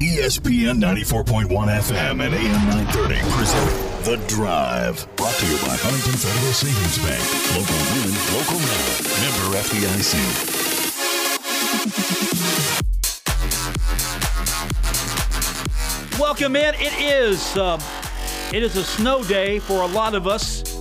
ESPN 94.1 FM and AM 930 present The Drive. Brought to you by Huntington Federal Savings Bank. Local women, local now. Member FDIC. Welcome in. It is uh, it is a snow day for a lot of us.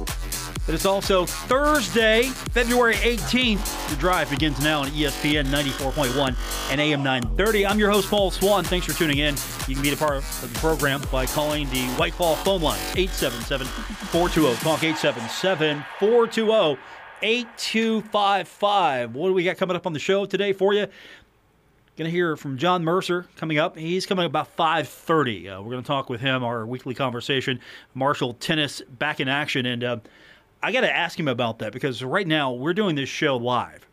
But it's also Thursday, February 18th. The drive begins now on ESPN 94.1 and AM 930. I'm your host, Paul Swann. Thanks for tuning in. You can be a part of the program by calling the White Claw phone line, 877 420 Talk 877 420 8255. What do we got coming up on the show today for you? Going to hear from John Mercer coming up. He's coming up about 5:30. Uh, we're going to talk with him. Our weekly conversation. Marshall tennis back in action, and uh, I got to ask him about that because right now we're doing this show live.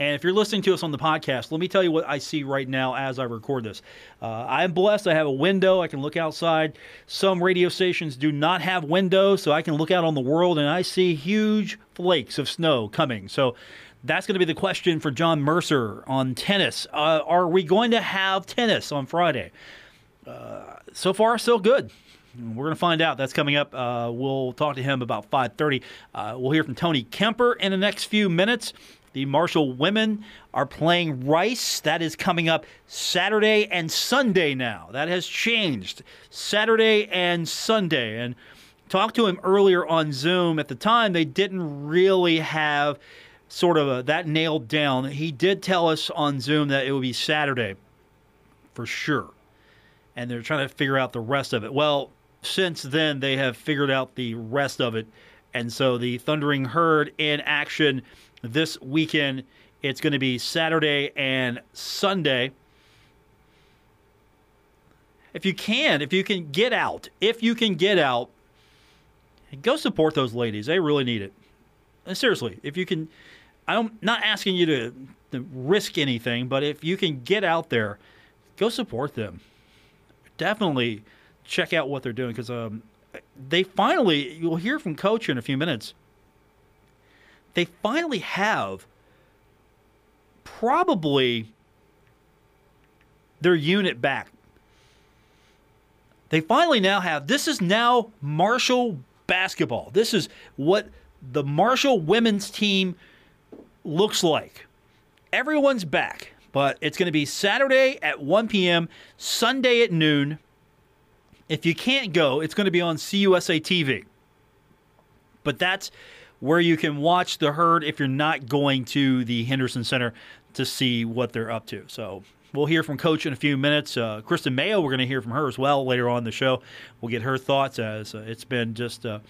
And if you're listening to us on the podcast, let me tell you what I see right now as I record this. Uh, I'm blessed. I have a window. I can look outside. Some radio stations do not have windows, so I can look out on the world and I see huge flakes of snow coming. So that's going to be the question for John Mercer on tennis. Uh, are we going to have tennis on Friday? Uh, so far, so good. We're going to find out. That's coming up. Uh, we'll talk to him about 5:30. Uh, we'll hear from Tony Kemper in the next few minutes. The Marshall women are playing Rice. That is coming up Saturday and Sunday now. That has changed. Saturday and Sunday. And talked to him earlier on Zoom. At the time, they didn't really have sort of a, that nailed down. He did tell us on Zoom that it would be Saturday for sure. And they're trying to figure out the rest of it. Well, since then, they have figured out the rest of it. And so the Thundering Herd in action this weekend. It's going to be Saturday and Sunday. If you can, if you can get out, if you can get out, go support those ladies. They really need it. Seriously, if you can, I'm not asking you to, to risk anything, but if you can get out there, go support them. Definitely check out what they're doing because um, they finally, you'll hear from Coach in a few minutes. They finally have probably their unit back. They finally now have this is now Marshall basketball. This is what the Marshall women's team looks like. Everyone's back, but it's going to be Saturday at 1 p.m., Sunday at noon. If you can't go, it's going to be on CUSA TV. But that's where you can watch the herd if you're not going to the Henderson Center to see what they're up to. So we'll hear from Coach in a few minutes. Uh, Kristen Mayo, we're going to hear from her as well later on the show. We'll get her thoughts as uh, it's been just uh,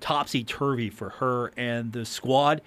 topsy turvy for her and the squad.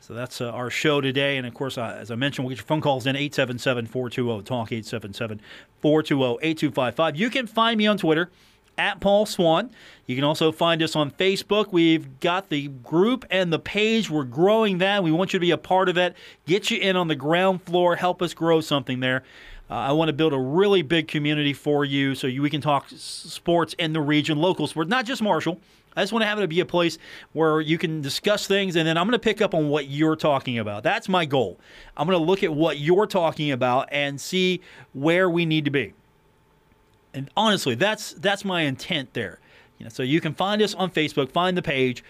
So that's uh, our show today. And of course, uh, as I mentioned, we'll get your phone calls in 877 420 TALK, 877 420 8255. You can find me on Twitter at Paul Swann. You can also find us on Facebook. We've got the group and the page. We're growing that. We want you to be a part of it. Get you in on the ground floor. Help us grow something there. Uh, I want to build a really big community for you so you, we can talk sports in the region, local sports, not just Marshall. I just want to have it to be a place where you can discuss things, and then I'm going to pick up on what you're talking about. That's my goal. I'm going to look at what you're talking about and see where we need to be. And honestly, that's that's my intent there. You know, so you can find us on Facebook, find the page,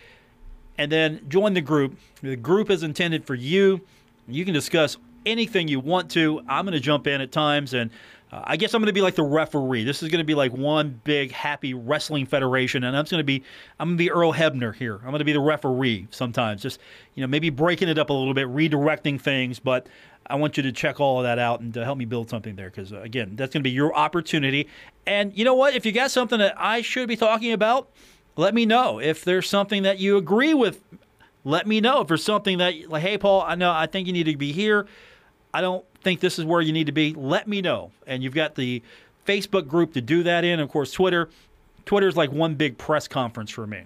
and then join the group. The group is intended for you. You can discuss anything you want to. I'm going to jump in at times and uh, I guess I'm going to be like the referee. This is going to be like one big happy wrestling federation, and I'm going to be I'm going to be Earl Hebner here. I'm going to be the referee sometimes, just you know maybe breaking it up a little bit, redirecting things. But I want you to check all of that out and to help me build something there because uh, again, that's going to be your opportunity. And you know what? If you got something that I should be talking about, let me know. If there's something that you agree with, let me know. If there's something that like, hey, Paul, I know I think you need to be here. I don't think this is where you need to be, let me know. And you've got the Facebook group to do that in. Of course, Twitter. Twitter is like one big press conference for me.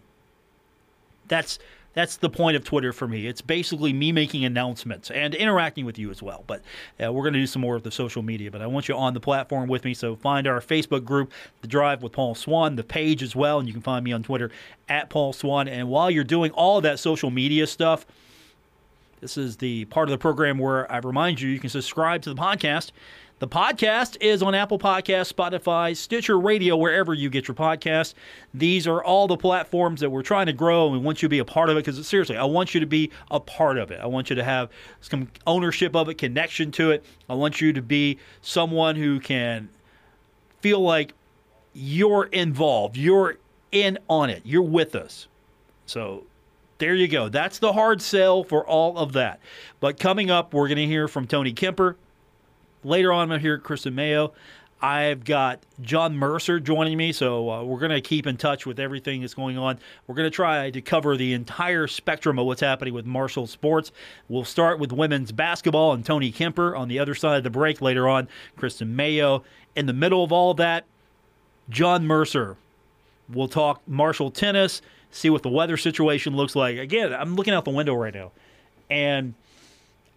That's that's the point of Twitter for me. It's basically me making announcements and interacting with you as well. But uh, we're going to do some more of the social media. But I want you on the platform with me. So find our Facebook group, The Drive with Paul Swann, the page as well. And you can find me on Twitter at Paul Swann. And while you're doing all that social media stuff, this is the part of the program where I remind you you can subscribe to the podcast. The podcast is on Apple Podcasts, Spotify, Stitcher Radio, wherever you get your podcast. These are all the platforms that we're trying to grow, and we want you to be a part of it because seriously, I want you to be a part of it. I want you to have some ownership of it, connection to it. I want you to be someone who can feel like you're involved, you're in on it, you're with us. So there you go. That's the hard sell for all of that. But coming up, we're going to hear from Tony Kemper. Later on, I'm going to hear Kristen Mayo. I've got John Mercer joining me, so uh, we're going to keep in touch with everything that's going on. We're going to try to cover the entire spectrum of what's happening with Marshall sports. We'll start with women's basketball and Tony Kemper on the other side of the break later on. Kristen Mayo. In the middle of all that, John Mercer. We'll talk Marshall tennis, see what the weather situation looks like. Again, I'm looking out the window right now, and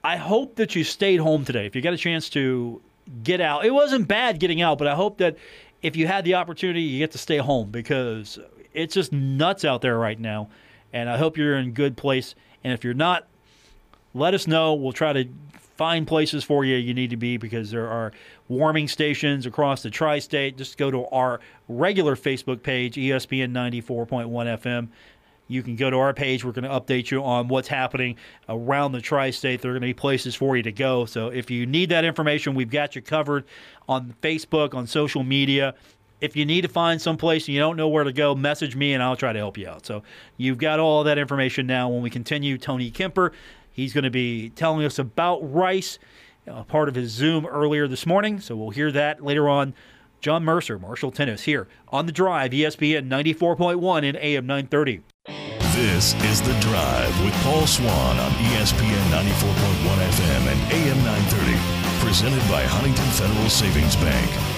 I hope that you stayed home today. If you got a chance to get out, it wasn't bad getting out, but I hope that if you had the opportunity, you get to stay home because it's just nuts out there right now. And I hope you're in a good place. And if you're not, let us know. We'll try to find places for you you need to be because there are warming stations across the tri state. Just go to our regular Facebook page, ESPN 94.1 FM. You can go to our page. We're going to update you on what's happening around the tri state. There are going to be places for you to go. So if you need that information, we've got you covered on Facebook, on social media. If you need to find someplace and you don't know where to go, message me and I'll try to help you out. So you've got all that information now. When we continue, Tony Kemper, he's going to be telling us about Rice a part of his Zoom earlier this morning. So we'll hear that later on. John Mercer, Marshall Tennis, here on the drive, ESPN 94.1 and AM 930. This is The Drive with Paul Swann on ESPN 94.1 FM and AM 930. Presented by Huntington Federal Savings Bank.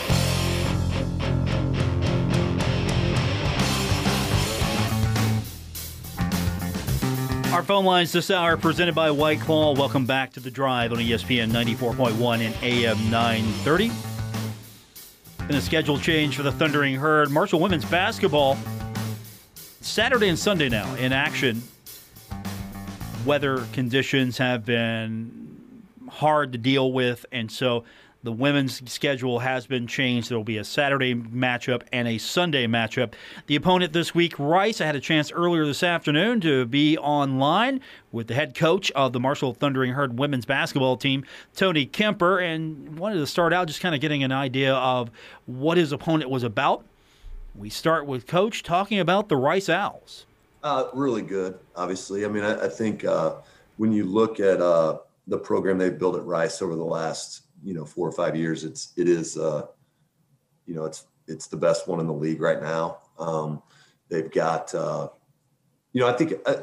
Our phone lines this hour presented by White Claw. Welcome back to the drive on ESPN 94.1 and AM 930. Been a schedule change for the Thundering Herd. Marshall women's basketball Saturday and Sunday now in action. Weather conditions have been hard to deal with, and so the women's schedule has been changed. There will be a Saturday matchup and a Sunday matchup. The opponent this week, Rice, I had a chance earlier this afternoon to be online with the head coach of the Marshall Thundering Herd women's basketball team, Tony Kemper, and wanted to start out just kind of getting an idea of what his opponent was about. We start with Coach talking about the Rice Owls. Uh, really good, obviously. I mean, I, I think uh, when you look at uh, the program they've built at Rice over the last you know four or five years, it's it is uh, you know it's it's the best one in the league right now. Um, they've got uh, you know I think I,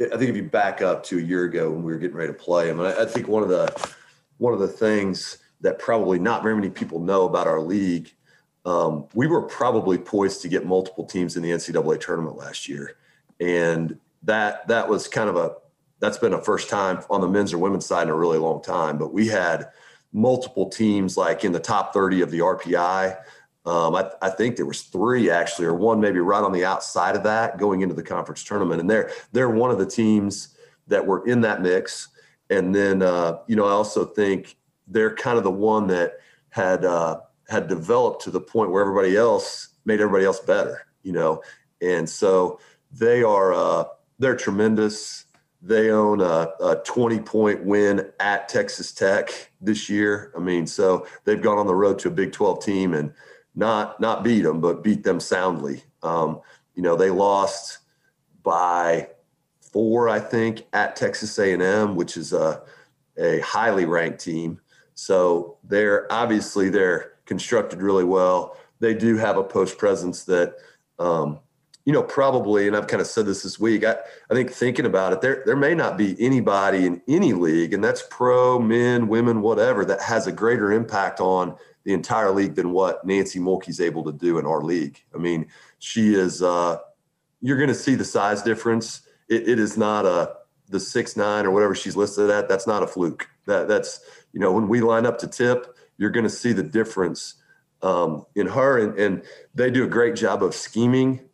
I think if you back up to a year ago when we were getting ready to play them, I, I think one of the one of the things that probably not very many people know about our league. Um, we were probably poised to get multiple teams in the NCAA tournament last year, and that that was kind of a that's been a first time on the men's or women's side in a really long time. But we had multiple teams like in the top 30 of the RPI. Um, I, I, think there was three actually, or one maybe right on the outside of that going into the conference tournament. And they're they're one of the teams that were in that mix. And then uh, you know I also think they're kind of the one that had uh, had developed to the point where everybody else made everybody else better. You know, and so they are uh, they're tremendous. They own a, a 20 point win at Texas Tech this year. I mean, so they've gone on the road to a Big 12 team and not not beat them, but beat them soundly. Um, you know, they lost by four, I think, at Texas A&M, which is a a highly ranked team. So they're obviously they're constructed really well. They do have a post presence that um, you know, probably, and I've kind of said this this week. I, I think thinking about it, there there may not be anybody in any league, and that's pro, men, women, whatever, that has a greater impact on the entire league than what Nancy Mulkey's able to do in our league. I mean, she is. Uh, you're going to see the size difference. It, it is not a the six nine or whatever she's listed at. That's not a fluke. That that's you know when we line up to tip, you're going to see the difference um, in her, and, and they do a great job of scheming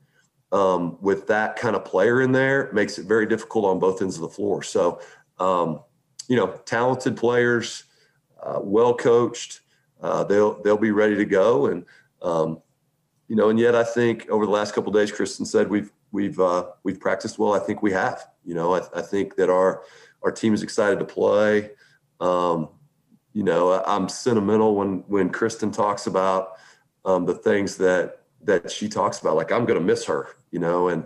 um, with that kind of player in there makes it very difficult on both ends of the floor. So, um, you know, talented players, uh, well coached, uh, they'll they'll be ready to go. And um, you know, and yet I think over the last couple days, Kristen said we've we've uh, we've practiced well. I think we have. You know, I, I think that our our team is excited to play. Um, you know, I'm sentimental when when Kristen talks about um, the things that that she talks about. Like I'm going to miss her. You know, and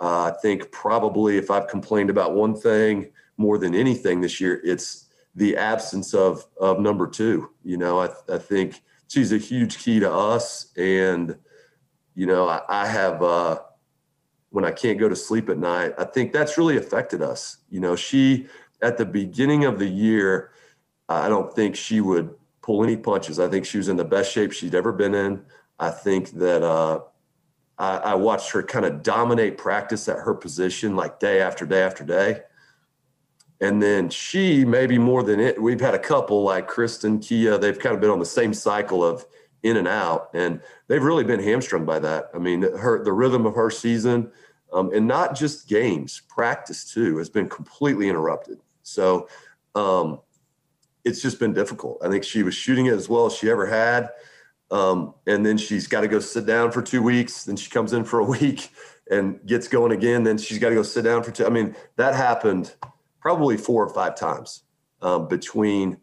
uh, I think probably if I've complained about one thing more than anything this year, it's the absence of of number two. You know, I, I think she's a huge key to us, and you know, I, I have uh, when I can't go to sleep at night. I think that's really affected us. You know, she at the beginning of the year, I don't think she would pull any punches. I think she was in the best shape she'd ever been in. I think that uh, I, I watched her kind of dominate practice at her position, like day after day after day. And then she, maybe more than it, we've had a couple like Kristen, Kia, they've kind of been on the same cycle of in and out. And they've really been hamstrung by that. I mean, her the rhythm of her season, um, and not just games, practice too, has been completely interrupted. So um, it's just been difficult. I think she was shooting it as well as she ever had. Um, and then she's got to go sit down for two weeks. Then she comes in for a week and gets going again. Then she's got to go sit down for two. I mean, that happened probably four or five times um, between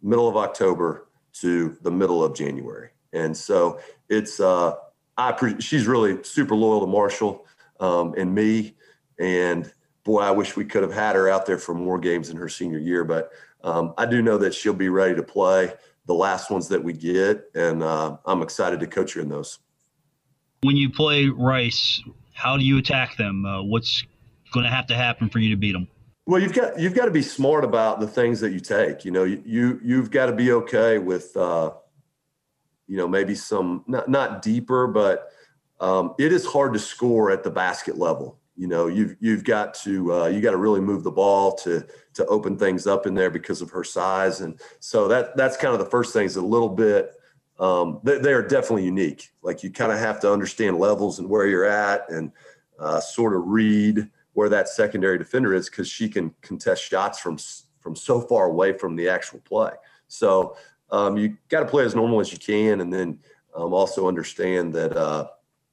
middle of October to the middle of January. And so it's uh, I pre- she's really super loyal to Marshall um, and me. And boy, I wish we could have had her out there for more games in her senior year. But um, I do know that she'll be ready to play the last ones that we get, and uh, I'm excited to coach you in those. When you play Rice, how do you attack them? Uh, what's going to have to happen for you to beat them? Well, you've got you've got to be smart about the things that you take. You know, you, you you've got to be okay with, uh, you know, maybe some not not deeper, but um, it is hard to score at the basket level. You know, you've you've got to uh, you got to really move the ball to to open things up in there because of her size, and so that that's kind of the first thing is a little bit. Um, they, they, are definitely unique. Like you kind of have to understand levels and where you're at, and uh, sort of read where that secondary defender is because she can contest shots from from so far away from the actual play. So um, you got to play as normal as you can, and then um, also understand that uh,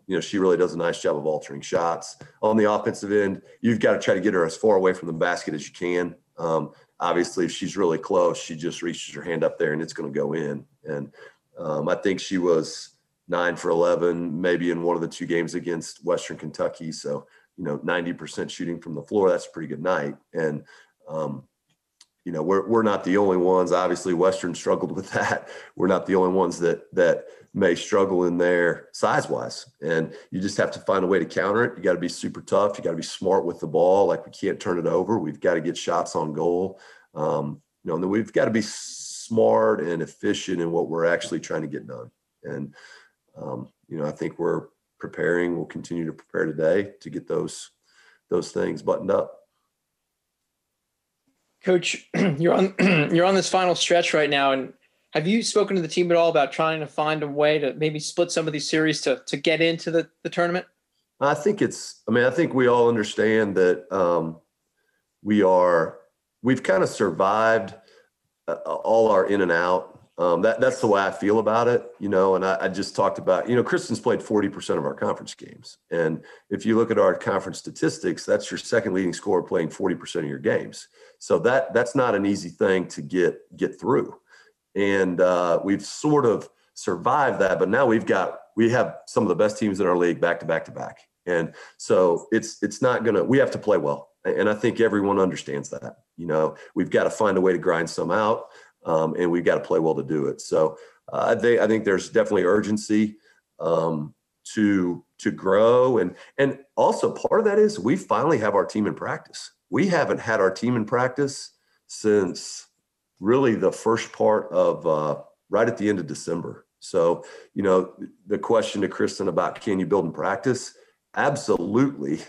you know she really does a nice job of altering shots on the offensive end. You've got to try to get her as far away from the basket as you can. Um, obviously, if she's really close, she just reaches her hand up there and it's going to go in. And um, I think she was nine for 11, maybe in one of the two games against Western Kentucky. So you know 90% shooting from the floor that's a pretty good night and um, you know we're, we're not the only ones. Obviously western struggled with that. We're not the only ones that that may struggle in there size wise and you just have to find a way to counter it. You got to be super tough. You got to be smart with the ball. Like we can't turn it over. We've got to get shots on goal. Um, you know and then we've got to be smart and efficient in what we're actually trying to get done. And um, you know i think we're preparing. We'll continue to prepare today to get those those things buttoned up. Coach, you're on you're on this final stretch right now, and have you spoken to the team at all about trying to find a way to maybe split some of these series to to get into the, the tournament? I think it's. I mean, I think we all understand that um, we are. We've kind of survived uh, all our in and out um, that that's the way I feel about it, you know. And I, I, just talked about, you know, Kristen's played forty percent of our conference games, and if you look at our conference statistics, that's your second leading scorer playing forty percent of your games. So that that's not an easy thing to get get through, and uh, we've sort of survived that. But now we've got we have some of the best teams in our league back to back to back, and so it's it's not gonna. We have to play well, and I think everyone understands that. You know, we've got to find a way to grind some out um, and we've got to play well to do it. So uh, I think I think there's definitely urgency um, to to grow, and and also part of that is we finally have our team in practice. We haven't had our team in practice since really the first part of uh, right at the end of December. So you know the question to Kristen about can you build in practice? Absolutely.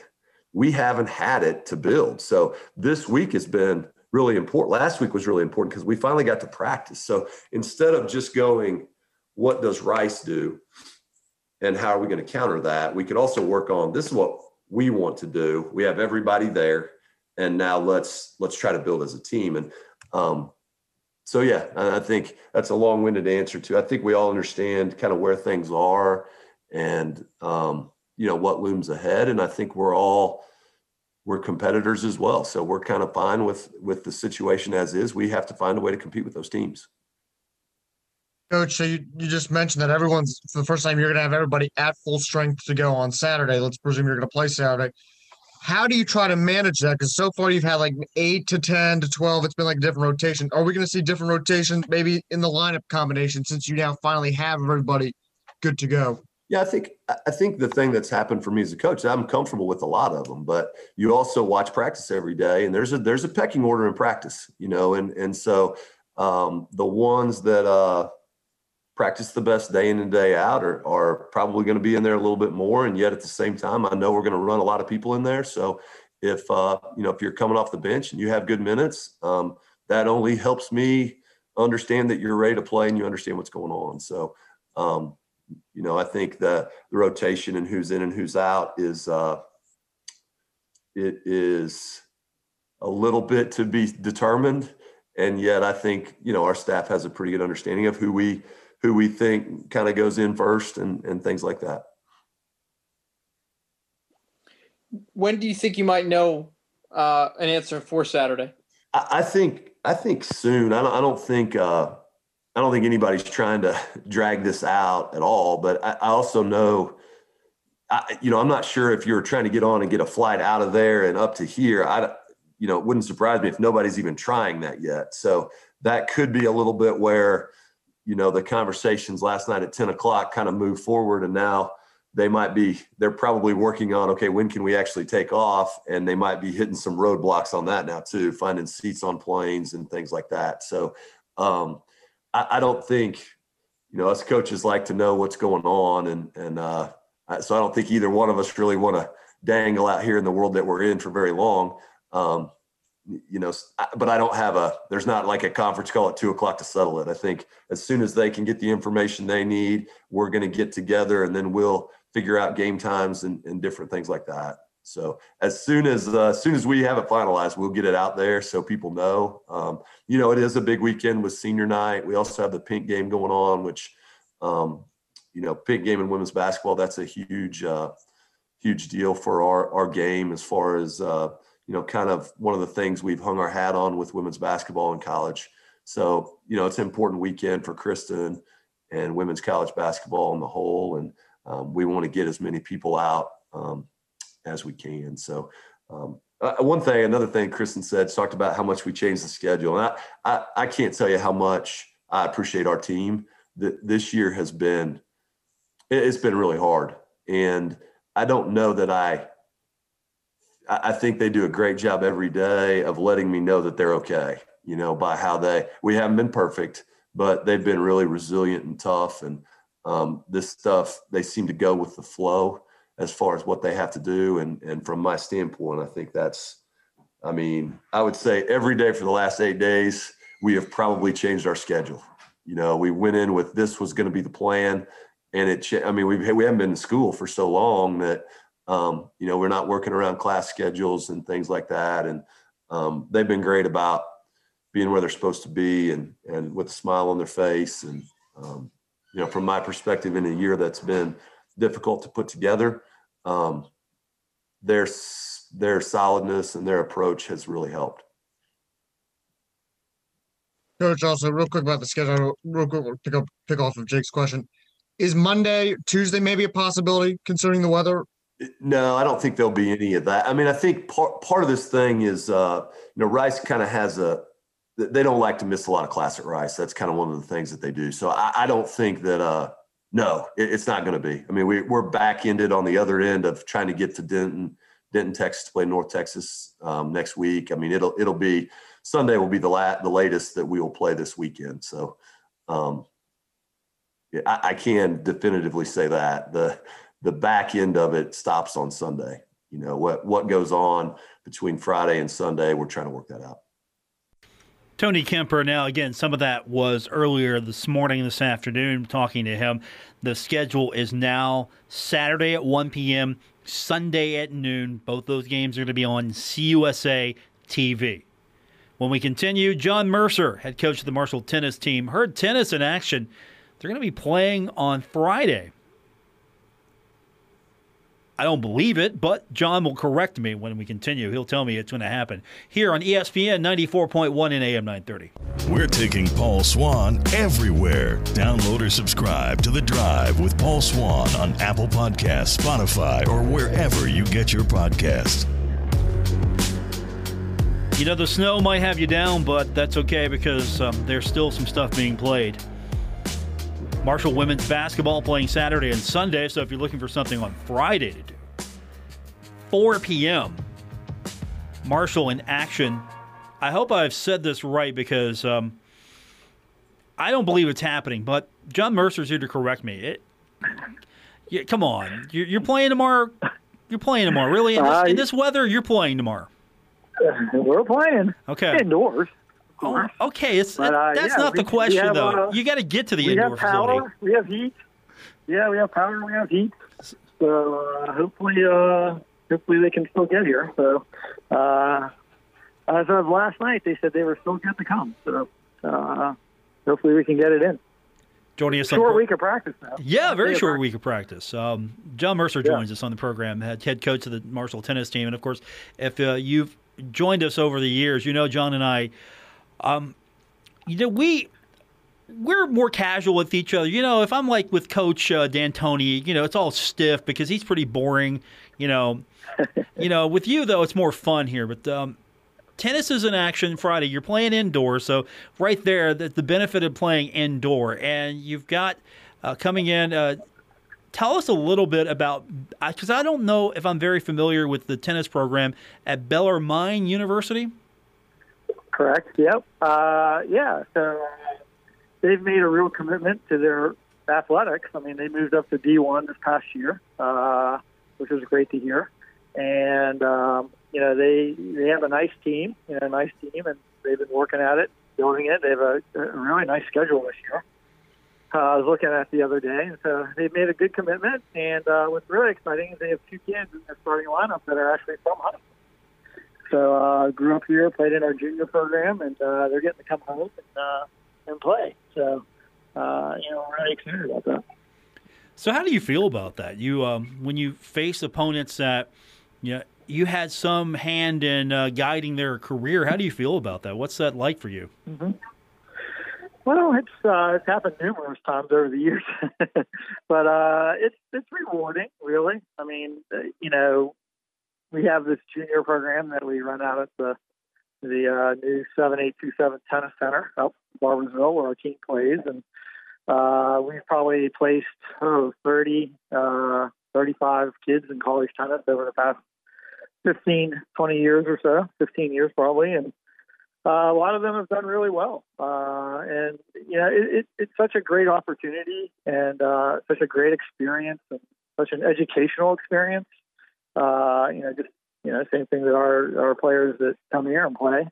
We haven't had it to build. So this week has been really important. Last week was really important because we finally got to practice. So instead of just going, what does Rice do? And how are we going to counter that? We could also work on this is what we want to do. We have everybody there. And now let's let's try to build as a team. And um, so yeah, I think that's a long-winded answer to. I think we all understand kind of where things are and um, you know what looms ahead, and I think we're all we're competitors as well. So we're kind of fine with with the situation as is. We have to find a way to compete with those teams. Coach, so you, you just mentioned that everyone's for the first time you're going to have everybody at full strength to go on Saturday. Let's presume you're going to play Saturday. How do you try to manage that? Because so far you've had like eight to 10 to 12. It's been like a different rotation. Are we going to see different rotations maybe in the lineup combination since you now finally have everybody good to go? Yeah, I think I think the thing that's happened for me as a coach, I'm comfortable with a lot of them, but you also watch practice every day, and there's a there's a pecking order in practice, you know, and and so um, the ones that uh, practice the best day in and day out are, are probably going to be in there a little bit more. And yet at the same time, I know we're going to run a lot of people in there. So if, uh, you know, if you're coming off the bench and you have good minutes, um, that only helps me understand that you're ready to play and you understand what's going on. So, um, you know, I think that the rotation and who's in and who's out is, uh, it is a little bit to be determined. And yet I think, you know, our staff has a pretty good understanding of who we, who we think kind of goes in first and, and things like that. When do you think you might know uh, an answer for Saturday? I, I think I think soon. I don't, I don't think uh, I don't think anybody's trying to drag this out at all. But I, I also know, I, you know, I'm not sure if you're trying to get on and get a flight out of there and up to here. I, you know, it wouldn't surprise me if nobody's even trying that yet. So that could be a little bit where you know the conversations last night at 10 o'clock kind of move forward and now they might be they're probably working on okay when can we actually take off and they might be hitting some roadblocks on that now too finding seats on planes and things like that so um, I, I, don't think you know us coaches like to know what's going on and and uh, so i don't think either one of us really want to dangle out here in the world that we're in for very long um, you know, but I don't have a, there's not like a conference call at two o'clock to settle it. I think as soon as they can get the information they need, we're going to get together and then we'll figure out game times and, and different things like that. So as soon as, uh, as soon as we have it finalized, we'll get it out there so people know. Um, you know, it is a big weekend with senior night. We also have the pink game going on, which, um, you know, pink game in women's basketball. That's a huge, uh, huge deal for our our game as far as uh, you know, kind of one of the things we've hung our hat on with women's basketball in college. So, you know, it's an important weekend for Kristen and women's college basketball on the whole. And um, we want to get as many people out um, as we can. So, um, uh, one thing, another thing Kristen said, talked about how much we changed the schedule. And I, I, I can't tell you how much I appreciate our team. That this year has been, it's been really hard. And I don't know that I I think they do a great job every day of letting me know that they're okay, you know, by how they, we haven't been perfect, but they've been really resilient and tough. And um, this stuff, they seem to go with the flow as far as what they have to do. And, and from my standpoint, I think that's, I mean, I would say every day for the last eight days, we have probably changed our schedule. You know, we went in with this was going to be the plan. And it, I mean, we've, we haven't been in school for so long that, um, you know, we're not working around class schedules and things like that. And um, they've been great about being where they're supposed to be and and with a smile on their face. And um, you know, from my perspective, in a year that's been difficult to put together, um, their their solidness and their approach has really helped. Coach, also real quick about the schedule, real quick, pick up pick off of Jake's question. Is Monday, Tuesday maybe a possibility considering the weather? No, I don't think there'll be any of that. I mean, I think part part of this thing is, uh, you know, Rice kind of has a. They don't like to miss a lot of class at Rice. That's kind of one of the things that they do. So I, I don't think that. Uh, no, it, it's not going to be. I mean, we we're back ended on the other end of trying to get to Denton, Denton, Texas, to play North Texas um, next week. I mean, it'll it'll be Sunday will be the lat the latest that we will play this weekend. So. Um, I, I can definitively say that the the back end of it stops on Sunday. You know what what goes on between Friday and Sunday. We're trying to work that out. Tony Kemper. Now, again, some of that was earlier this morning, this afternoon, talking to him. The schedule is now Saturday at 1 p.m., Sunday at noon. Both those games are going to be on CUSA TV. When we continue, John Mercer, head coach of the Marshall tennis team, heard tennis in action. They're going to be playing on Friday. I don't believe it, but John will correct me when we continue. He'll tell me it's going to happen here on ESPN 94.1 and AM 930. We're taking Paul Swann everywhere. Download or subscribe to The Drive with Paul Swann on Apple Podcasts, Spotify, or wherever you get your podcasts. You know, the snow might have you down, but that's okay because um, there's still some stuff being played. Marshall women's basketball playing Saturday and Sunday. So if you're looking for something on Friday to do, 4 p.m. Marshall in action. I hope I've said this right because um, I don't believe it's happening, but John Mercer's here to correct me. It, yeah, come on, you're, you're, playing tomorrow. You're playing tomorrow, really? In this, uh, in this weather, you're playing tomorrow. We're playing. Okay. Indoors. Oh, okay, it's but, uh, that's yeah, not we, the question have, though. Uh, you got to get to the we indoor have power, facility. We have heat. Yeah, we have power. We have heat. So uh, hopefully, uh, hopefully they can still get here. So uh, as of last night, they said they were still good to come. So uh, hopefully we can get it in. Joining us short on, week of practice now. Yeah, very short week of practice. Um, John Mercer joins yeah. us on the program, head, head coach of the Marshall tennis team, and of course, if uh, you've joined us over the years, you know John and I um, you know, we we're more casual with each other. You know, if I'm like with Coach uh, D'Antoni, you know, it's all stiff because he's pretty boring. You know, you know, with you though, it's more fun here. But um, tennis is in action Friday. You're playing indoors, so right there, the, the benefit of playing indoor, and you've got uh, coming in. Uh, tell us a little bit about because I don't know if I'm very familiar with the tennis program at Bellarmine University. Correct. Yep. Uh, yeah. So they've made a real commitment to their athletics. I mean, they moved up to D1 this past year, uh, which was great to hear. And um, you know, they they have a nice team, you know, a nice team, and they've been working at it, building it. They have a, a really nice schedule this year. Uh, I was looking at the other day, and so they've made a good commitment. And uh, what's really exciting is they have two kids in their starting lineup that are actually from Huntington. So uh, grew up here, played in our junior program, and uh, they're getting to come home and uh, and play. So uh, you know, we're really excited about that. So how do you feel about that? You um, when you face opponents that you know, you had some hand in uh, guiding their career. How do you feel about that? What's that like for you? Mm-hmm. Well, it's uh, it's happened numerous times over the years, but uh, it's it's rewarding, really. I mean, uh, you know, we have this junior program that we run out at the the uh, new 7827 Tennis Center up Barboursville where our team plays. And uh, we've probably placed oh, 30, uh, 35 kids in college tennis over the past 15, 20 years or so, 15 years probably. And uh, a lot of them have done really well. Uh, and, you know, it, it, it's such a great opportunity and uh, such a great experience and such an educational experience uh, you know, just you know, same thing that our our players that come here and play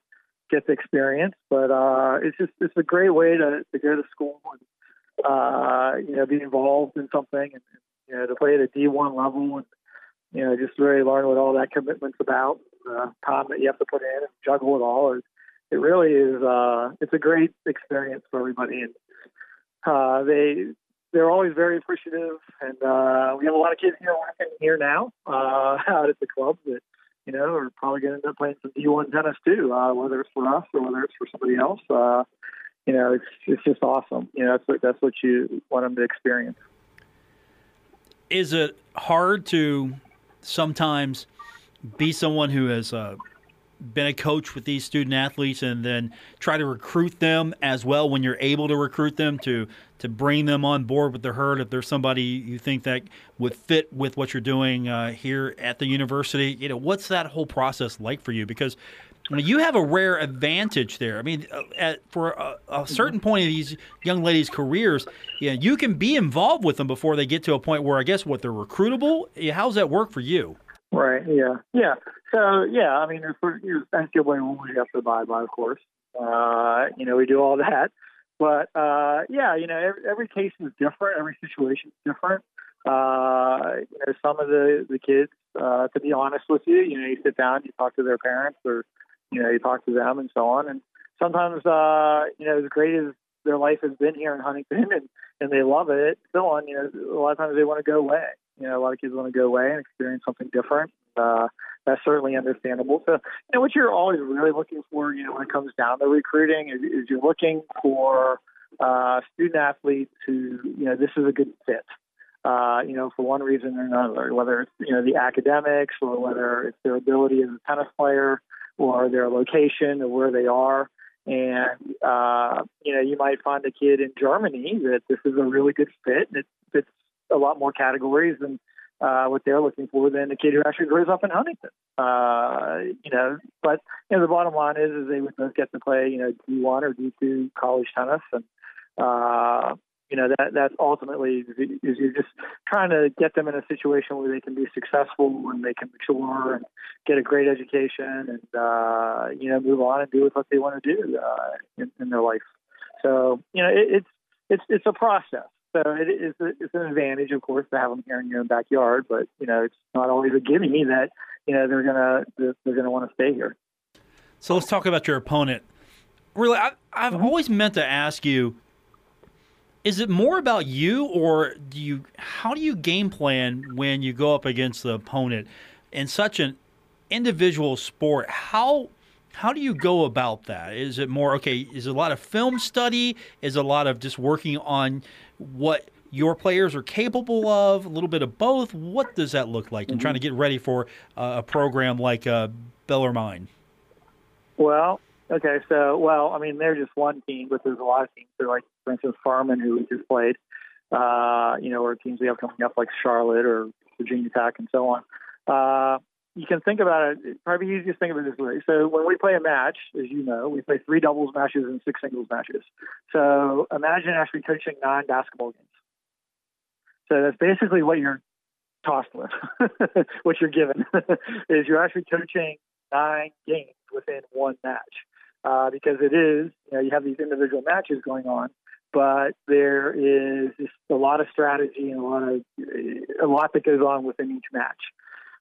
get the experience. But uh, it's just it's a great way to, to go to school and uh, you know be involved in something and you know to play at a D1 level and you know just really learn what all that commitment's about, uh, time that you have to put in and juggle it all. It, it really is. Uh, it's a great experience for everybody and. Uh, they they're always very appreciative, and uh, we have a lot of kids here working here now uh, out at the club that you know are probably going to end up playing some D1 tennis too, uh, whether it's for us or whether it's for somebody else. Uh, you know, it's it's just awesome. You know, that's what that's what you want them to experience. Is it hard to sometimes be someone who has uh, been a coach with these student athletes and then try to recruit them as well when you're able to recruit them to to bring them on board with the herd if there's somebody you think that would fit with what you're doing uh, here at the university you know what's that whole process like for you because you have a rare advantage there. I mean, uh, at, for a, a, certain point in these young ladies' careers, yeah, you can be involved with them before they get to a point where I guess what they're recruitable. How's that work for you? Right. Yeah. Yeah. So yeah, I mean, there's, there's NCAA rules you have to abide by, of course. Uh, you know, we do all that, but uh, yeah, you know, every, every case is different. Every situation is different. Uh, you know, some of the the kids, uh, to be honest with you, you know, you sit down, you talk to their parents or you know, you talk to them and so on. And sometimes, uh, you know, as great as their life has been here in Huntington and, and they love it, so on, you know, a lot of times they want to go away. You know, a lot of kids want to go away and experience something different. Uh, that's certainly understandable. So, you know, what you're always really looking for, you know, when it comes down to recruiting is, is you're looking for uh, student athletes who, you know, this is a good fit. Uh, you know, for one reason or another, whether it's, you know, the academics or whether it's their ability as a tennis player or their location or where they are. And, uh, you know, you might find a kid in Germany that this is a really good fit. It fits a lot more categories than uh, what they're looking for than a kid who actually grows up in Huntington. Uh, you know, but you know, the bottom line is, is they would both get to play, you know, D1 or D2 college tennis, and uh, you know that that's ultimately is you're just trying to get them in a situation where they can be successful and they can mature and get a great education and uh, you know move on and do what they want to do uh, in, in their life. So you know it, it's it's it's a process. So it is a, it's an advantage, of course, to have them here in your own backyard. But you know, it's not always a gimme that you know they're gonna they're gonna want to stay here. So let's talk about your opponent. Really, I, I've mm-hmm. always meant to ask you: Is it more about you, or do you? How do you game plan when you go up against the opponent in such an individual sport? How how do you go about that? Is it more okay? Is it a lot of film study? Is it a lot of just working on what your players are capable of, a little bit of both. What does that look like? Mm-hmm. And trying to get ready for uh, a program like uh, Bellarmine. Well, okay, so well, I mean, they're just one team, but there's a lot of teams. They're like, for instance, Furman, who we just played. Uh, you know, or teams we have coming up like Charlotte or Virginia Tech and so on. Uh, you can think about it. Probably easiest think of it this way. So when we play a match, as you know, we play three doubles matches and six singles matches. So imagine actually coaching nine basketball games. So that's basically what you're tossed with. what you're given is you're actually coaching nine games within one match. Uh, because it is, you know, you have these individual matches going on, but there is just a lot of strategy and a lot of a lot that goes on within each match.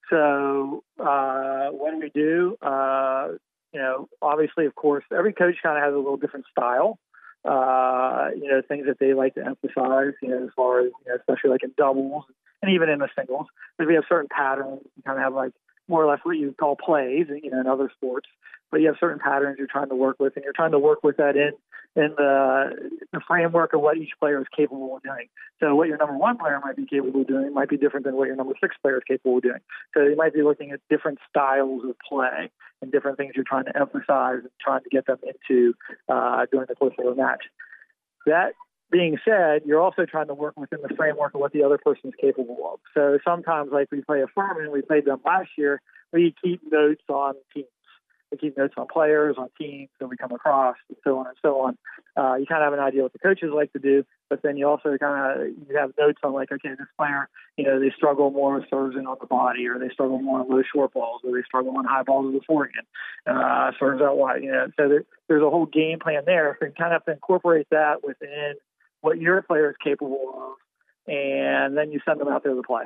So uh, what do we do? Uh, you know, obviously, of course, every coach kind of has a little different style. Uh, you know, things that they like to emphasize. You know, as far as you know, especially like in doubles and even in the singles, because we have certain patterns. You kind of have like more or less what you call plays, you know, in other sports. But you have certain patterns you're trying to work with, and you're trying to work with that in in the, the framework of what each player is capable of doing. So what your number one player might be capable of doing might be different than what your number six player is capable of doing. So you might be looking at different styles of play and different things you're trying to emphasize and trying to get them into uh, during the course of a match. That being said, you're also trying to work within the framework of what the other person is capable of. So sometimes, like we play a Furman, we played them last year, we keep notes on teams. Keep notes on players, on teams that we come across, and so on and so on. Uh, you kind of have an idea what the coaches like to do, but then you also kind of you have notes on like, okay, this player, you know, they struggle more with serves in on the body, or they struggle more on low short balls, or they struggle on high balls with the forehand, uh, serves out wide. You know, so there, there's a whole game plan there. So you kind of have to incorporate that within what your player is capable of, and then you send them out there to play.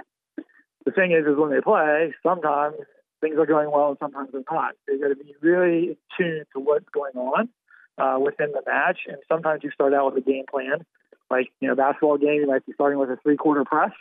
The thing is, is when they play, sometimes things are going well and sometimes they're not. So you got to be really tuned to what's going on uh, within the match. And sometimes you start out with a game plan, like you know, basketball game, you might be starting with a three-quarter press.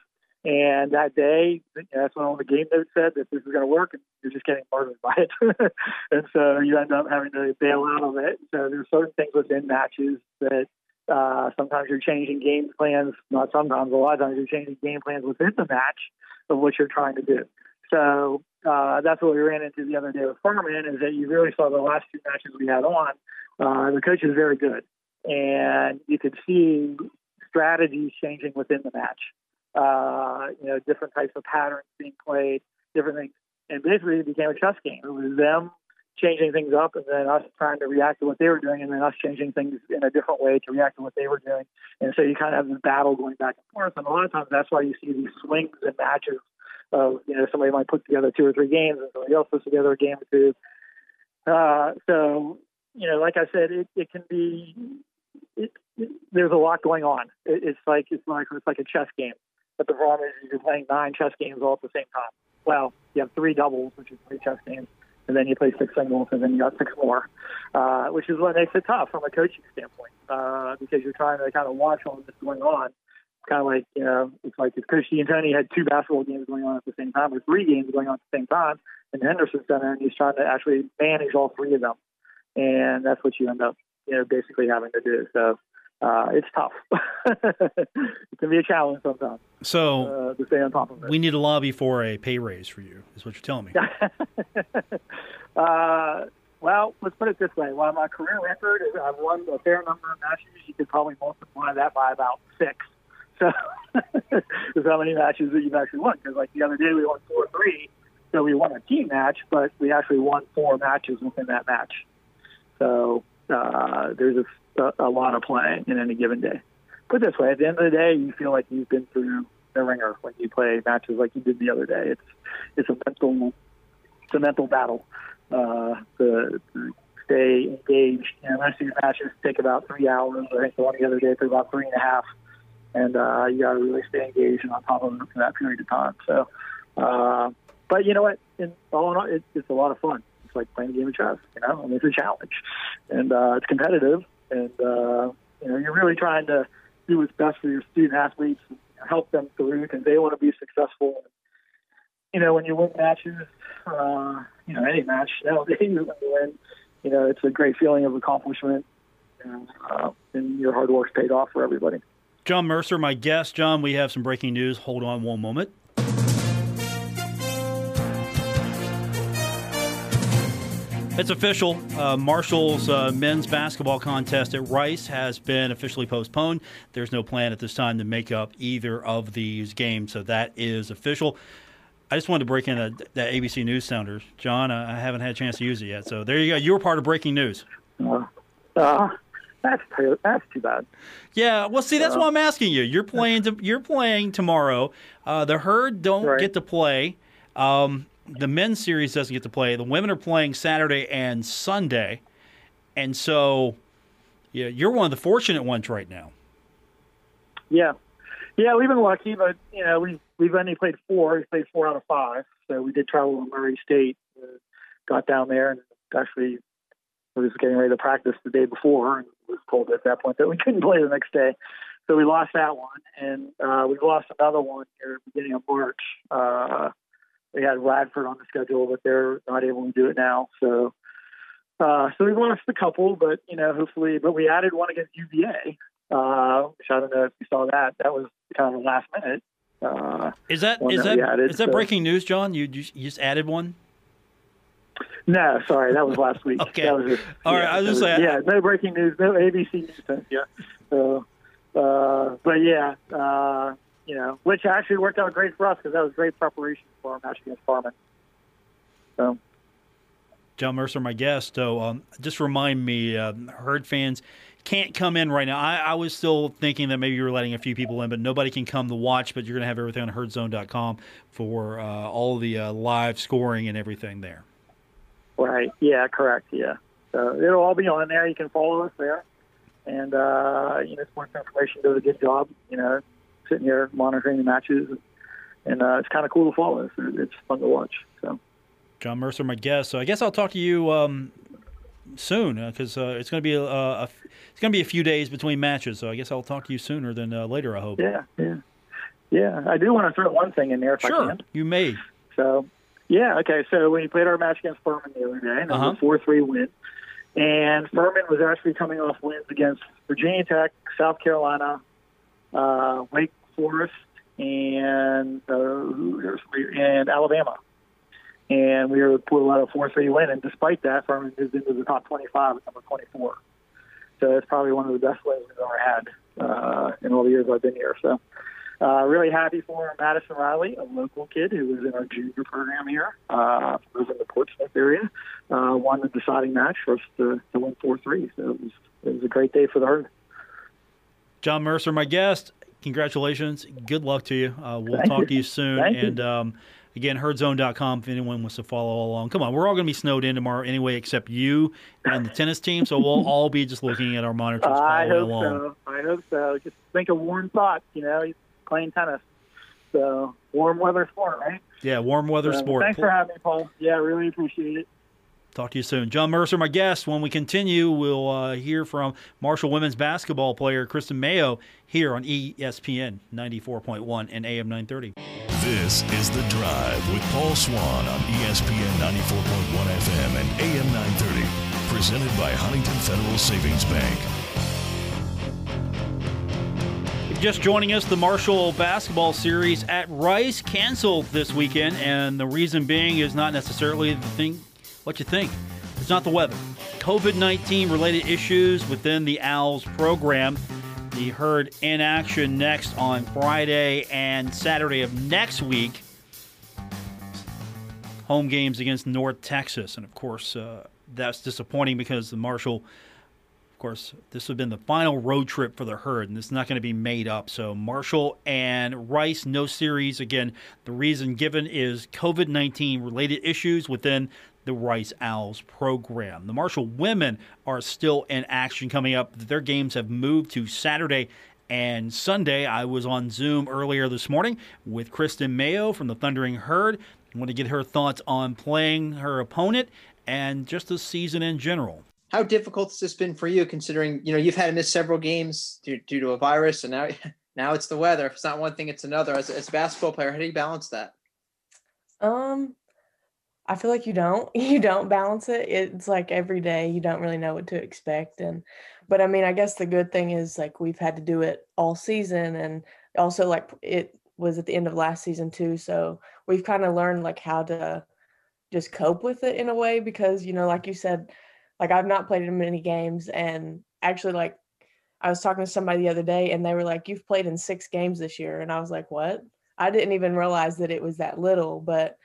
And that day, you know, that's when all the game notes said that this is going to work, and you're just getting murdered by it. and so you end up having to bail out of it. So there's certain things within matches that uh, sometimes you're changing game plans. Not sometimes, a lot of times you're changing game plans within the match of what you're trying to do. So uh, that's what we ran into the other day with Furman is that you really saw the last two matches we had on. Uh, the coach is very good, and you could see strategies changing within the match. Uh, you know, different types of patterns being played, different things, and basically it became a chess game. It was them changing things up and then us trying to react to what they were doing and then us changing things in a different way to react to what they were doing. And so you kind of have this battle going back and forth. And a lot of times that's why you see these swings and matches of, you know, somebody might put together two or three games and somebody else puts together a game or two. Uh, so, you know, like I said, it, it can be, it, it, there's a lot going on. It, it's like, it's like, it's like a chess game. But the problem is you're playing nine chess games all at the same time. Well, you have three doubles, which is three chess games and then you play six singles, and then you got six more, uh, which is what makes it tough from a coaching standpoint uh, because you're trying to kind of watch all this going on. Kind of like you know, it's like if Coach D'Antoni had two basketball games going on at the same time, or three games going on at the same time, in Henderson Center, and he's trying to actually manage all three of them, and that's what you end up, you know, basically having to do. So uh, it's tough. it can be a challenge sometimes. So uh, to stay on top of it. We need to lobby for a pay raise for you. Is what you're telling me. uh, well, let's put it this way: while my career record is I've won a fair number of matches, you could probably multiply that by about six. So is how many matches that you've actually won. Because like the other day we won four three, so we won a team match, but we actually won four matches within that match. So uh, there's a, a lot of playing in any given day. Put it this way: at the end of the day, you feel like you've been through the ringer when you play matches like you did the other day. It's it's a mental it's a mental battle uh, to, to stay engaged. You know, most of your matches take about three hours. I think the one the other day took about three and a half, and uh, you got to really stay engaged and on top of it for that period of time. So, uh, but you know what? In all in all, it, it's a lot of fun. It's like playing a game of chess. You know, mean, it's a challenge, and uh, it's competitive, and uh, you know, you're really trying to do what's best for your student athletes, and help them through because they want to be successful. You know, when you win matches, uh, you know, any match nowadays, when you win, you know, it's a great feeling of accomplishment, and, uh, and your hard work's paid off for everybody. John Mercer, my guest. John, we have some breaking news. Hold on one moment. It's official. Uh, Marshall's uh, men's basketball contest at Rice has been officially postponed. There's no plan at this time to make up either of these games, so that is official. I just wanted to break in that ABC News sounders. John, I haven't had a chance to use it yet, so there you go. You were part of breaking news. Uh, uh, that's too, that's too bad. Yeah, well, see, that's uh, why I'm asking you. You're playing. To, you're playing tomorrow. Uh, the herd don't right. get to play. Um, the men's series doesn't get to play. The women are playing Saturday and Sunday, and so yeah, you're one of the fortunate ones right now. Yeah, yeah, we've been lucky, but you know we we've only played four. We played four out of five, so we did travel to Murray State, uh, got down there, and actually we was getting ready to practice the day before, and was told at that point that we couldn't play the next day. So we lost that one, and uh, we lost another one here beginning of March. Uh, they had Radford on the schedule, but they're not able to do it now. So, uh, so we lost a couple, but you know, hopefully, but we added one against UVA, uh, which I don't know if you saw that. That was kind of the last minute. Uh, is that is that, that added, is that so. breaking news, John? You, you just added one? No, sorry, that was last week. okay. That was just, All yeah, right, I was just saying. Yeah, no breaking news, no ABC news. Yeah. So, uh, but yeah, uh, you know, which actually worked out great for us because that was great preparation for our match against Furman. So. John Mercer, my guest. So, um, just remind me, uh, Herd fans can't come in right now. I, I, was still thinking that maybe you were letting a few people in, but nobody can come to watch. But you're going to have everything on herdzone.com for uh, all the uh, live scoring and everything there. Right. Yeah. Correct. Yeah. So it'll all be on there. You can follow us there, and uh, you know, sports information does a good job. You know, sitting here monitoring the matches, and, and uh, it's kind of cool to follow. It's, it's fun to watch. So, John Mercer, my guest. So I guess I'll talk to you um, soon because uh, uh, it's going to be a, a, it's going to be a few days between matches. So I guess I'll talk to you sooner than uh, later. I hope. Yeah, yeah, yeah. I do want to throw one thing in there if sure, I can. you may. So, yeah, okay. So we played our match against Furman the other day, and it uh-huh. was a four-three win. And Furman was actually coming off wins against Virginia Tech, South Carolina, uh, Wake Forest, and uh, and Alabama. And we were pulled out a 4 3 win. And despite that, Furman moved into the top 25 at number 24. So it's probably one of the best wins we've ever had uh, in all the years I've been here. So uh, really happy for Madison Riley, a local kid who was in our junior program here, uh, was in the Portsmouth area, uh, won the deciding match for us to, to win 4 3. So it was, it was a great day for the herd. John Mercer, my guest congratulations. Good luck to you. Uh, we'll Thank talk you. to you soon. Thank and. Um, again, herdzone.com if anyone wants to follow along. Come on, we're all going to be snowed in tomorrow anyway, except you and the tennis team. So we'll all be just looking at our monitors I hope along. so. I hope so. Just think of warm thoughts. You know, playing tennis. So warm weather sport, right? Yeah, warm weather So sport. Thanks for having me, Paul. Yeah, really appreciate it. Talk to you soon. John Mercer, my guest. When we continue, we'll uh, hear from Marshall women's basketball player Kristen Mayo here on ESPN 94.1 and AM 930. This is The Drive with Paul Swann on ESPN 94.1 FM and AM 930. Presented by Huntington Federal Savings Bank. Just joining us, the Marshall basketball series at Rice canceled this weekend, and the reason being is not necessarily the thing what you think. It's not the weather. COVID 19 related issues within the Owls program. The herd in action next on Friday and Saturday of next week. Home games against North Texas. And of course, uh, that's disappointing because the Marshall course, this would have been the final road trip for the herd, and it's not going to be made up. So, Marshall and Rice, no series. Again, the reason given is COVID 19 related issues within the Rice Owls program. The Marshall women are still in action coming up. Their games have moved to Saturday and Sunday. I was on Zoom earlier this morning with Kristen Mayo from the Thundering Herd. I want to get her thoughts on playing her opponent and just the season in general how difficult has this been for you considering you know you've had to miss several games due, due to a virus and now now it's the weather. If it's not one thing it's another. As, as a basketball player how do you balance that? Um i feel like you don't. You don't balance it. It's like every day you don't really know what to expect and but i mean i guess the good thing is like we've had to do it all season and also like it was at the end of last season too so we've kind of learned like how to just cope with it in a way because you know like you said like I've not played in many games and actually like I was talking to somebody the other day and they were like, You've played in six games this year. And I was like, What? I didn't even realize that it was that little. But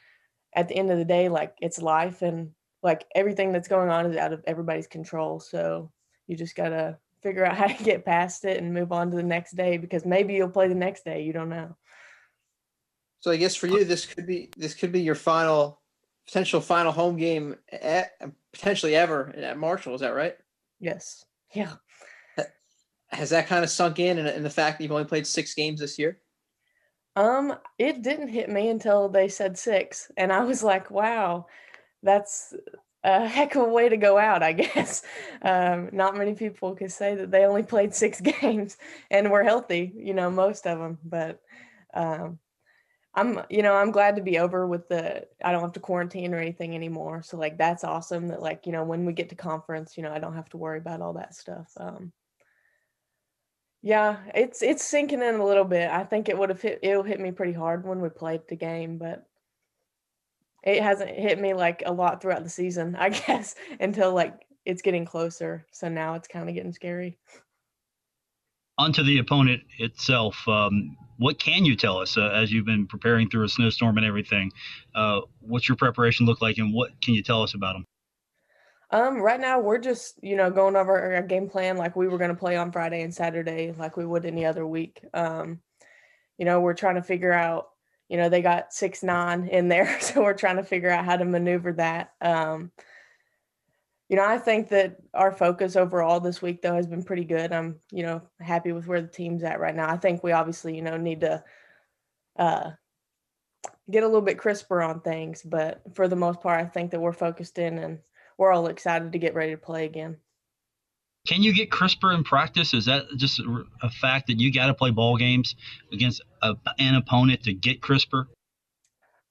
at the end of the day, like it's life and like everything that's going on is out of everybody's control. So you just gotta figure out how to get past it and move on to the next day because maybe you'll play the next day. You don't know. So I guess for you, this could be this could be your final potential final home game at, potentially ever at Marshall. Is that right? Yes. Yeah. Has that kind of sunk in, in, in the fact that you've only played six games this year? Um, it didn't hit me until they said six, and I was like, "Wow, that's a heck of a way to go out." I guess um, not many people could say that they only played six games and were healthy. You know, most of them, but um, I'm, you know, I'm glad to be over with the, I don't have to quarantine or anything anymore. So like, that's awesome that like, you know, when we get to conference, you know, I don't have to worry about all that stuff. Um, yeah, it's, it's sinking in a little bit. I think it would have hit, it'll hit me pretty hard when we played the game, but it hasn't hit me like a lot throughout the season, I guess, until like it's getting closer. So now it's kind of getting scary. Onto the opponent itself. Um, what can you tell us uh, as you've been preparing through a snowstorm and everything? Uh, what's your preparation look like, and what can you tell us about them? Um, right now we're just you know going over our game plan like we were going to play on Friday and Saturday like we would any other week. Um, you know we're trying to figure out. You know they got six nine in there, so we're trying to figure out how to maneuver that. Um, you know, I think that our focus overall this week though has been pretty good. I'm, you know, happy with where the team's at right now. I think we obviously, you know, need to uh get a little bit crisper on things, but for the most part, I think that we're focused in and we're all excited to get ready to play again. Can you get crisper in practice? Is that just a fact that you got to play ball games against a, an opponent to get crisper?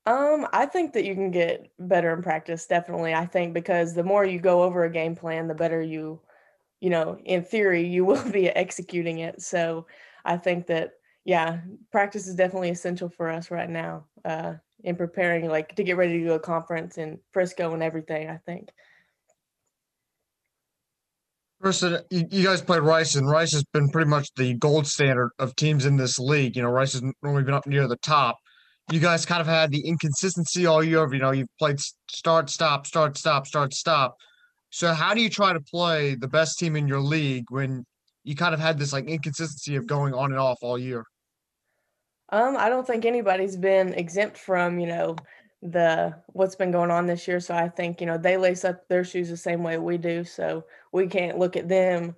Um, I think that you can get better in practice, definitely. I think because the more you go over a game plan, the better you, you know, in theory, you will be executing it. So I think that, yeah, practice is definitely essential for us right now uh, in preparing, like, to get ready to do a conference in Frisco and everything, I think. Kristen, you guys played Rice, and Rice has been pretty much the gold standard of teams in this league. You know, Rice has normally been up near the top you guys kind of had the inconsistency all year. You know, you've played start, stop, start, stop, start, stop. So how do you try to play the best team in your league when you kind of had this like inconsistency of going on and off all year? Um, I don't think anybody's been exempt from, you know, the what's been going on this year. So I think, you know, they lace up their shoes the same way we do. So we can't look at them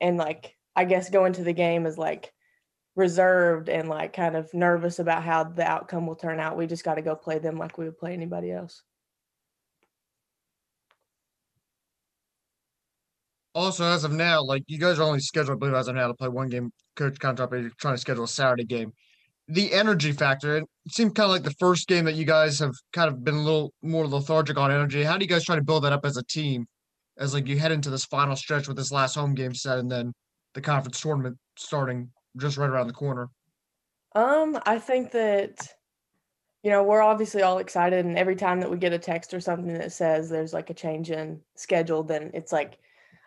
and like I guess go into the game as like reserved and like kind of nervous about how the outcome will turn out. We just got to go play them like we would play anybody else. also as of now, like you guys are only scheduled, I believe, as of now to play one game. Coach contract, you're trying to schedule a Saturday game. The energy factor, it seemed kind of like the first game that you guys have kind of been a little more lethargic on energy. How do you guys try to build that up as a team as like you head into this final stretch with this last home game set and then the conference tournament starting just right around the corner? Um, I think that you know, we're obviously all excited and every time that we get a text or something that says there's like a change in schedule, then it's like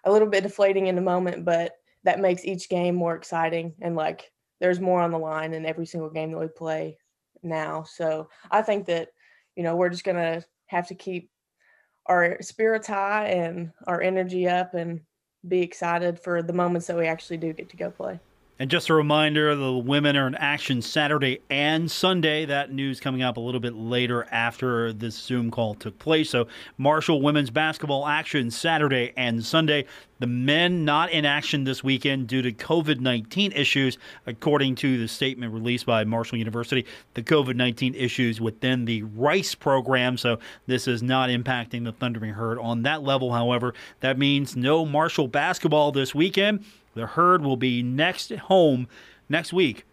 a little bit deflating in the moment, but that makes each game more exciting and like there's more on the line in every single game that we play now. So I think that, you know, we're just gonna have to keep our spirits high and our energy up and be excited for the moments that we actually do get to go play. And just a reminder the women are in action Saturday and Sunday. That news coming up a little bit later after this Zoom call took place. So, Marshall women's basketball action Saturday and Sunday. The men not in action this weekend due to COVID 19 issues, according to the statement released by Marshall University. The COVID 19 issues within the Rice program. So, this is not impacting the Thundering Herd on that level. However, that means no Marshall basketball this weekend. The herd will be next home next week.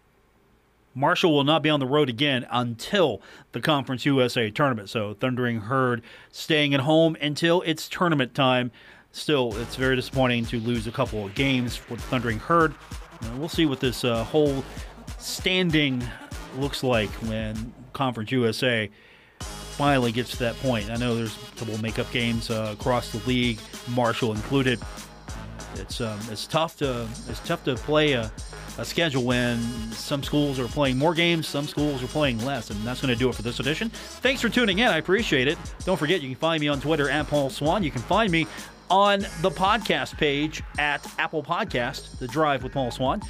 Marshall will not be on the road again until the Conference USA tournament. So, Thundering Herd staying at home until it's tournament time. Still, it's very disappointing to lose a couple of games for Thundering Herd. Uh, we'll see what this uh, whole standing looks like when Conference USA finally gets to that point. I know there's a couple of makeup games uh, across the league, Marshall included. It's um, it's tough to it's tough to play a, a schedule when some schools are playing more games, some schools are playing less, and that's going to do it for this edition. Thanks for tuning in. I appreciate it. Don't forget you can find me on Twitter at Paul Swann. You can find me on the podcast page at Apple Podcast, The Drive with Paul Swann.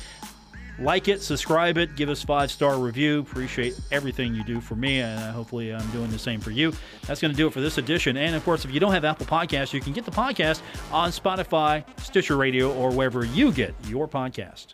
Like it, subscribe it, give us five star review. Appreciate everything you do for me, and hopefully I'm doing the same for you. That's going to do it for this edition. And of course, if you don't have Apple Podcasts, you can get the podcast on Spotify, Stitcher Radio, or wherever you get your podcast.